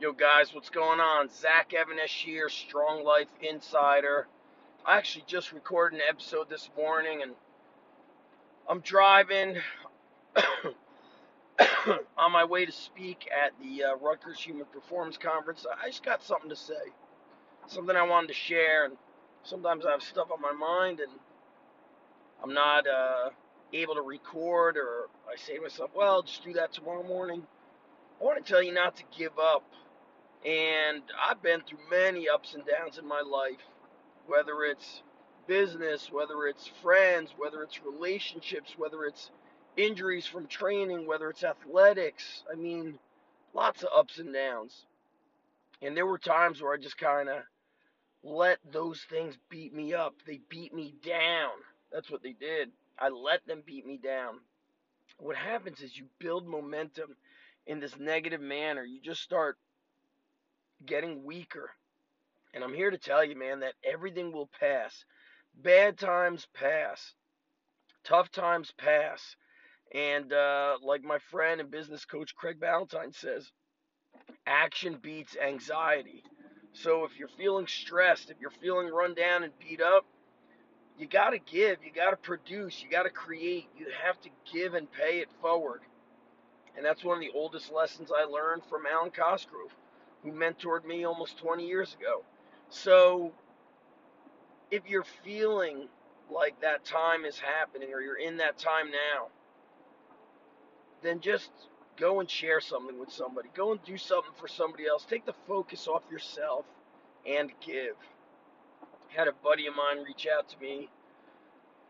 Yo, guys, what's going on? Zach Even-Esh here, Strong Life Insider. I actually just recorded an episode this morning, and I'm driving on my way to speak at the uh, Rutgers Human Performance Conference. I just got something to say, something I wanted to share, and sometimes I have stuff on my mind, and I'm not uh, able to record, or I say to myself, well, just do that tomorrow morning. I want to tell you not to give up and I've been through many ups and downs in my life, whether it's business, whether it's friends, whether it's relationships, whether it's injuries from training, whether it's athletics. I mean, lots of ups and downs. And there were times where I just kind of let those things beat me up. They beat me down. That's what they did. I let them beat me down. What happens is you build momentum in this negative manner. You just start getting weaker. And I'm here to tell you, man, that everything will pass. Bad times pass. Tough times pass. And uh, like my friend and business coach Craig Ballantyne says, action beats anxiety. So if you're feeling stressed, if you're feeling run down and beat up, you got to give, you got to produce, you got to create. You have to give and pay it forward. And that's one of the oldest lessons I learned from Alwyn Cosgrove who mentored me almost 20 years ago. So if you're feeling like that time is happening or you're in that time now, then just go and share something with somebody. Go and do something for somebody else. Take the focus off yourself and give. Had a buddy of mine reach out to me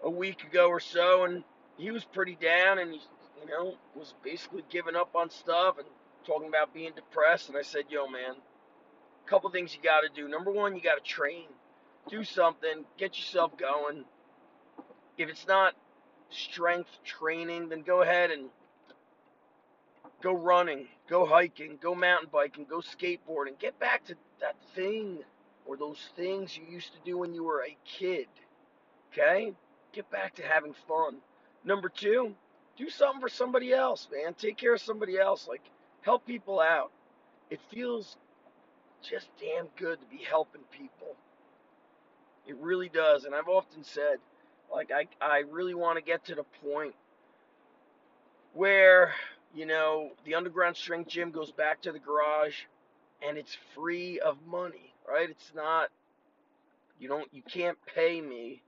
a week ago or so, and he was pretty down, and he, you know, was basically giving up on stuff and talking about being depressed, and I said, yo, man, a couple things you got to do. Number one, you got to train. Do something, get yourself going. If it's not strength training, then go ahead and go running, go hiking, go mountain biking, go skateboarding. Get back to that thing or those things you used to do when you were a kid. Okay? Get back to having fun. Number two, do something for somebody else, man. Take care of somebody else. Like, help people out. It feels just damn good to be helping people. It really does. And I've often said, like, I, I really want to get to the point where, you know, the underground strength gym goes back to the garage and it's free of money, right? It's not, you don't, you can't pay me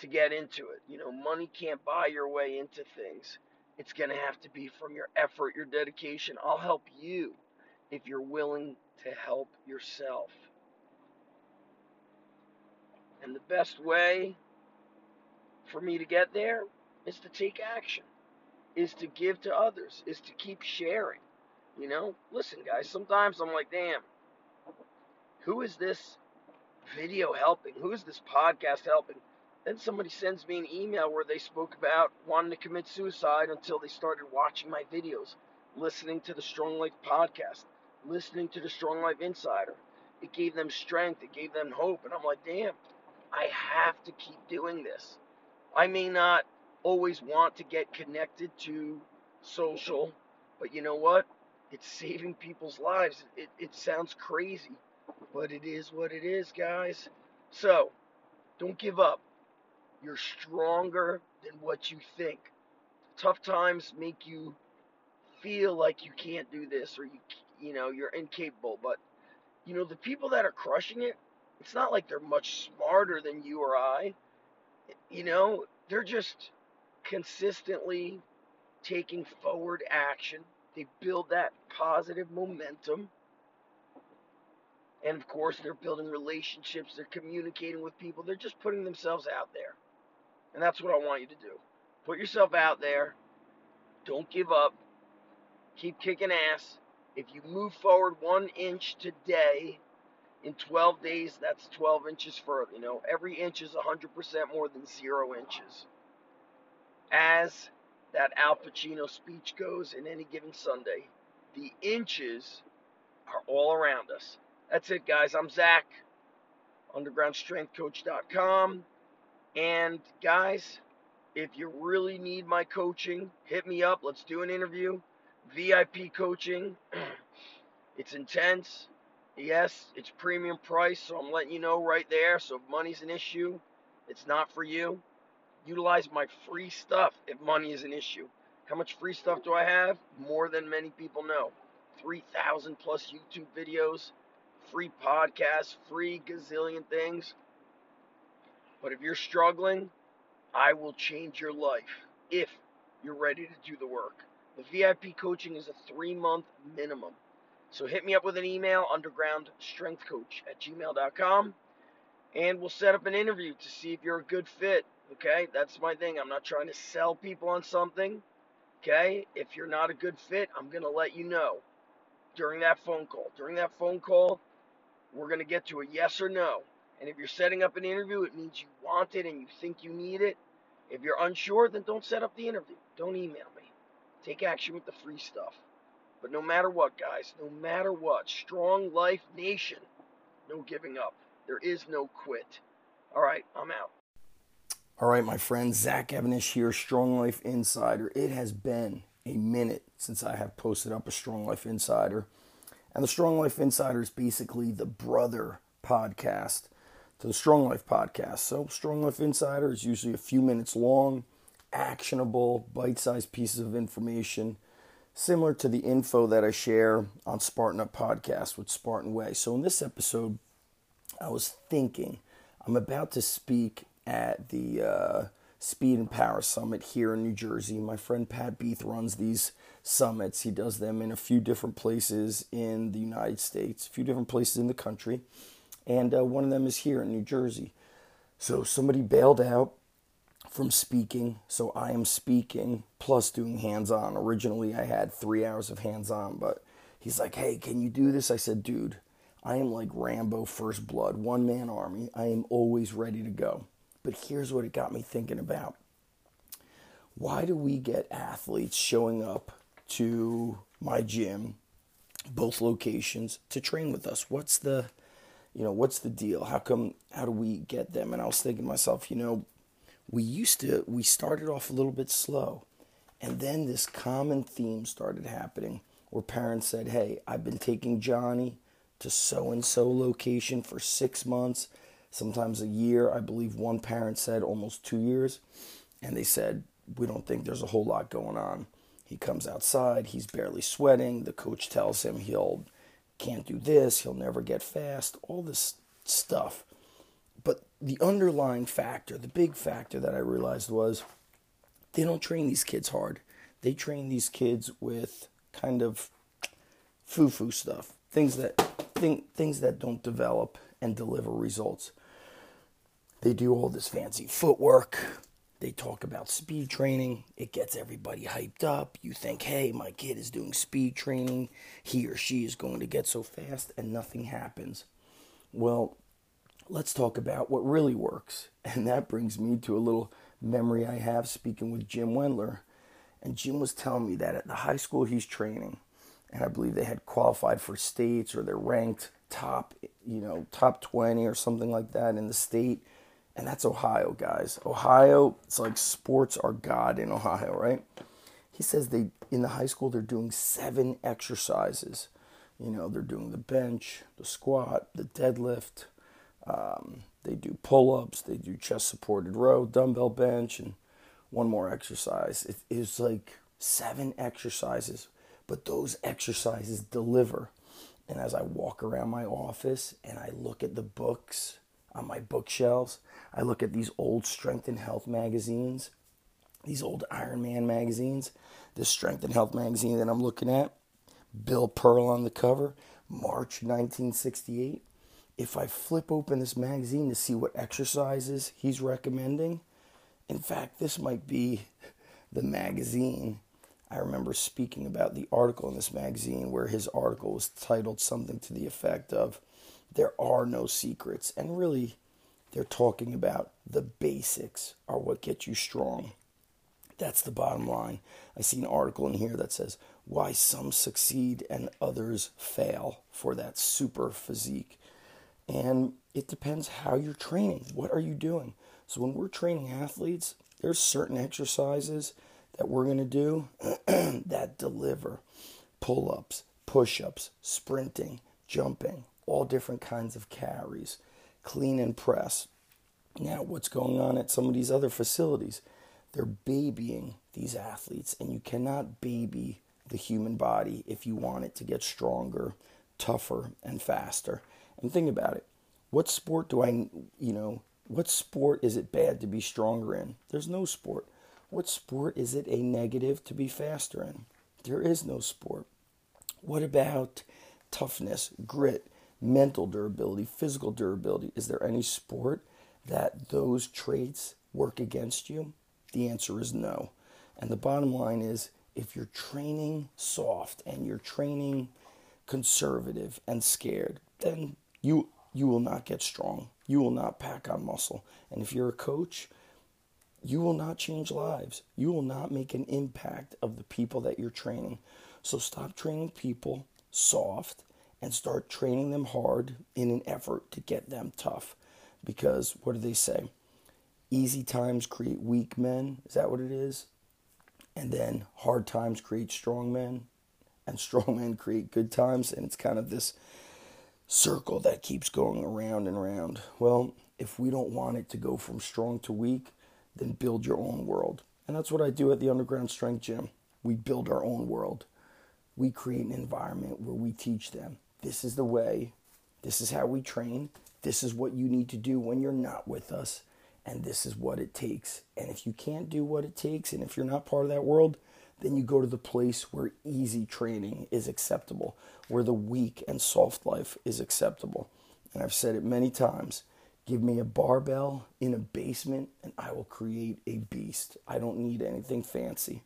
to get into it. You know, money can't buy your way into things. It's going to have to be from your effort, your dedication. I'll help you if you're willing to help yourself. And the best way for me to get there is to take action, is to give to others, is to keep sharing. You know, listen, guys, sometimes I'm like, damn, who is this video helping? Who is this podcast helping? Then somebody sends me an email where they spoke about wanting to commit suicide until they started watching my videos, listening to the Strong Life podcast, listening to the Strong Life Insider. It gave them strength, it gave them hope. And I'm like, damn, I have to keep doing this. I may not always want to get connected to social, but you know what? It's saving people's lives. It, it sounds crazy, but it is what it is, guys. So, don't give up. You're stronger than what you think. Tough times make you feel like you can't do this or you you know you're incapable, but you know the people that are crushing it, it's not like they're much smarter than you or I. You know, they're just consistently taking forward action. They build that positive momentum. And of course, they're building relationships, they're communicating with people, they're just putting themselves out there. And that's what I want you to do. Put yourself out there. Don't give up. Keep kicking ass. If you move forward one inch today, in 12 days, that's 12 inches further. You know, every inch is 100% more than zero inches. As that Al Pacino speech goes in any given Sunday, the inches are all around us. That's it, guys. I'm Zach, undergroundstrengthcoach.com. And guys, if you really need my coaching, hit me up. Let's do an interview. VIP coaching. It's intense. Yes, it's premium price, so I'm letting you know right there. So if money's an issue, it's not for you. Utilize my free stuff if money is an issue. How much free stuff do I have? More than many people know. 3,000 plus YouTube videos, free podcasts, free gazillion things. But if you're struggling, I will change your life if you're ready to do the work. The VIP coaching is a three month minimum. So hit me up with an email, undergroundstrengthcoach at gmail.com, and we'll set up an interview to see if you're a good fit. Okay, that's my thing. I'm not trying to sell people on something. Okay, if you're not a good fit, I'm going to let you know during that phone call. During that phone call, we're going to get to a yes or no. And if you're setting up an interview, it means you want it and you think you need it. If you're unsure, then don't set up the interview. Don't email me. Take action with the free stuff. But no matter what, guys, no matter what, Strong Life Nation, no giving up. There is no quit. All right, I'm out. All right, my friend, Zach Even-Esh here, Strong Life Insider. It has been a minute since I have posted up a Strong Life Insider. And the Strong Life Insider is basically the brother podcast to the Strong Life podcast. So, Strong Life Insider is usually a few minutes long, actionable, bite sized pieces of information, similar to the info that I share on Spartan Up Podcast with Spartan Way. So, in this episode, I was thinking I'm about to speak at the uh, Speed and Power Summit here in New Jersey. My friend Pat Beeth runs these summits. He does them in a few different places in the United States, a few different places in the country, and uh, one of them is here in New Jersey. So somebody bailed out from speaking, so I am speaking plus doing hands on. Originally, I had three hours of hands on, but he's like, hey, can you do this? I said, dude, I am like Rambo First Blood, one man army. I am always ready to go. But here's what it got me thinking about. Why do we get athletes showing up to my gym, both locations, to train with us? What's the you know, what's the deal? How come how do we get them? And I was thinking to myself, you know, we used to we started off a little bit slow. And then this common theme started happening where parents said, Hey, I've been taking Johnny to so and so location for six months sometimes a year. I believe one parent said almost two years. And they said, We don't think there's a whole lot going on. He comes outside, he's barely sweating. The coach tells him he'll can't do this, he'll never get fast, all this stuff. But the underlying factor, the big factor that I realized was they don't train these kids hard. They train these kids with kind of foo-foo stuff, things that thing, things that don't develop and deliver results. They do all this fancy footwork. They talk about speed training. It gets everybody hyped up. You think, hey, my kid is doing speed training. He or she is going to get so fast, and nothing happens. Well, let's talk about what really works. And that brings me to a little memory I have speaking with Jim Wendler. And Jim was telling me that at the high school he's training, and I believe they had qualified for states or they're ranked top, you know, top 20 or something like that in the state and that's Ohio, guys. Ohio, it's like sports are God in Ohio, right? He says they in the high school they're doing seven exercises. You know, they're doing the bench, the squat, the deadlift. Um, they do pull-ups, they do chest supported row, dumbbell bench, and one more exercise. It is like seven exercises, but those exercises deliver. And as I walk around my office and I look at the books on my bookshelves. I look at these old Strength and Health magazines, these old Iron Man magazines, this Strength and Health magazine that I'm looking at, Bill Pearl on the cover, March 1968. If I flip open this magazine to see what exercises he's recommending, in fact, this might be the magazine. I remember speaking about the article in this magazine where his article was titled something to the effect of there are no secrets. And really, they're talking about the basics are what get you strong. That's the bottom line. I see an article in here that says why some succeed and others fail for that super physique. And it depends how you're training. What are you doing? So when we're training athletes, there's certain exercises that we're going to do that deliver pull-ups, push ups, sprinting, jumping, all different kinds of carries, clean and press. Now, what's going on at some of these other facilities? They're babying these athletes, and you cannot baby the human body if you want it to get stronger, tougher, and faster. And think about it. What sport do I, you know, what sport is it bad to be stronger in? There's no sport. What sport is it a negative to be faster in? There is no sport. What about toughness, grit, mental durability, physical durability? Is there any sport that those traits work against you? The answer is no. And the bottom line is if you're training soft and you're training conservative and scared, then you you will not get strong. You will not pack on muscle. And if you're a coach, you will not change lives. You will not make an impact of the people that you're training. So stop training people soft and start training them hard in an effort to get them tough. Because what do they say? Easy times create weak men. Is that what it is? And then hard times create strong men, and strong men create good times. And it's kind of this circle that keeps going around and around. Well, if we don't want it to go from strong to weak, then build your own world. And that's what I do at the Underground Strength Gym. We build our own world. We create an environment where we teach them this is the way, this is how we train, this is what you need to do when you're not with us, and this is what it takes. And if you can't do what it takes, and if you're not part of that world, then you go to the place where easy training is acceptable, where the weak and soft life is acceptable. And I've said it many times give me a barbell in a basement, and I will create a beast. I don't need anything fancy.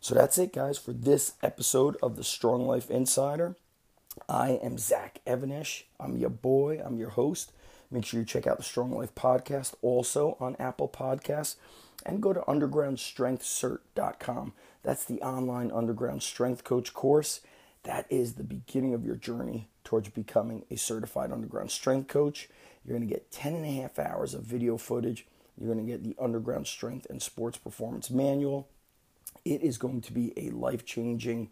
So that's it, guys, for this episode of the Strong Life Insider. I am Zach Even-Esh. I'm your boy, I'm your host. Make sure you check out the Strong Life podcast also on Apple Podcasts and go to undergroundstrengthcert.com. That's the online underground strength coach course. That is the beginning of your journey towards becoming a certified underground strength coach. You're going to get 10 and a half hours of video footage. You're going to get the underground strength and sports performance manual. It is going to be a life changing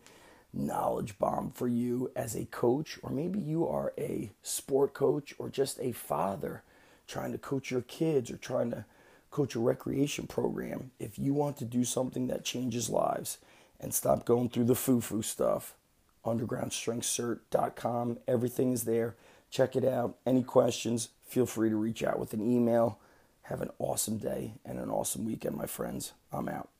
knowledge bomb for you as a coach, or maybe you are a sport coach or just a father trying to coach your kids or trying to coach a recreation program. If you want to do something that changes lives and stop going through the foo foo stuff, undergroundstrengthcert.com, everything is there. Check it out. Any questions, feel free to reach out with an email. Have an awesome day and an awesome weekend, my friends. I'm out.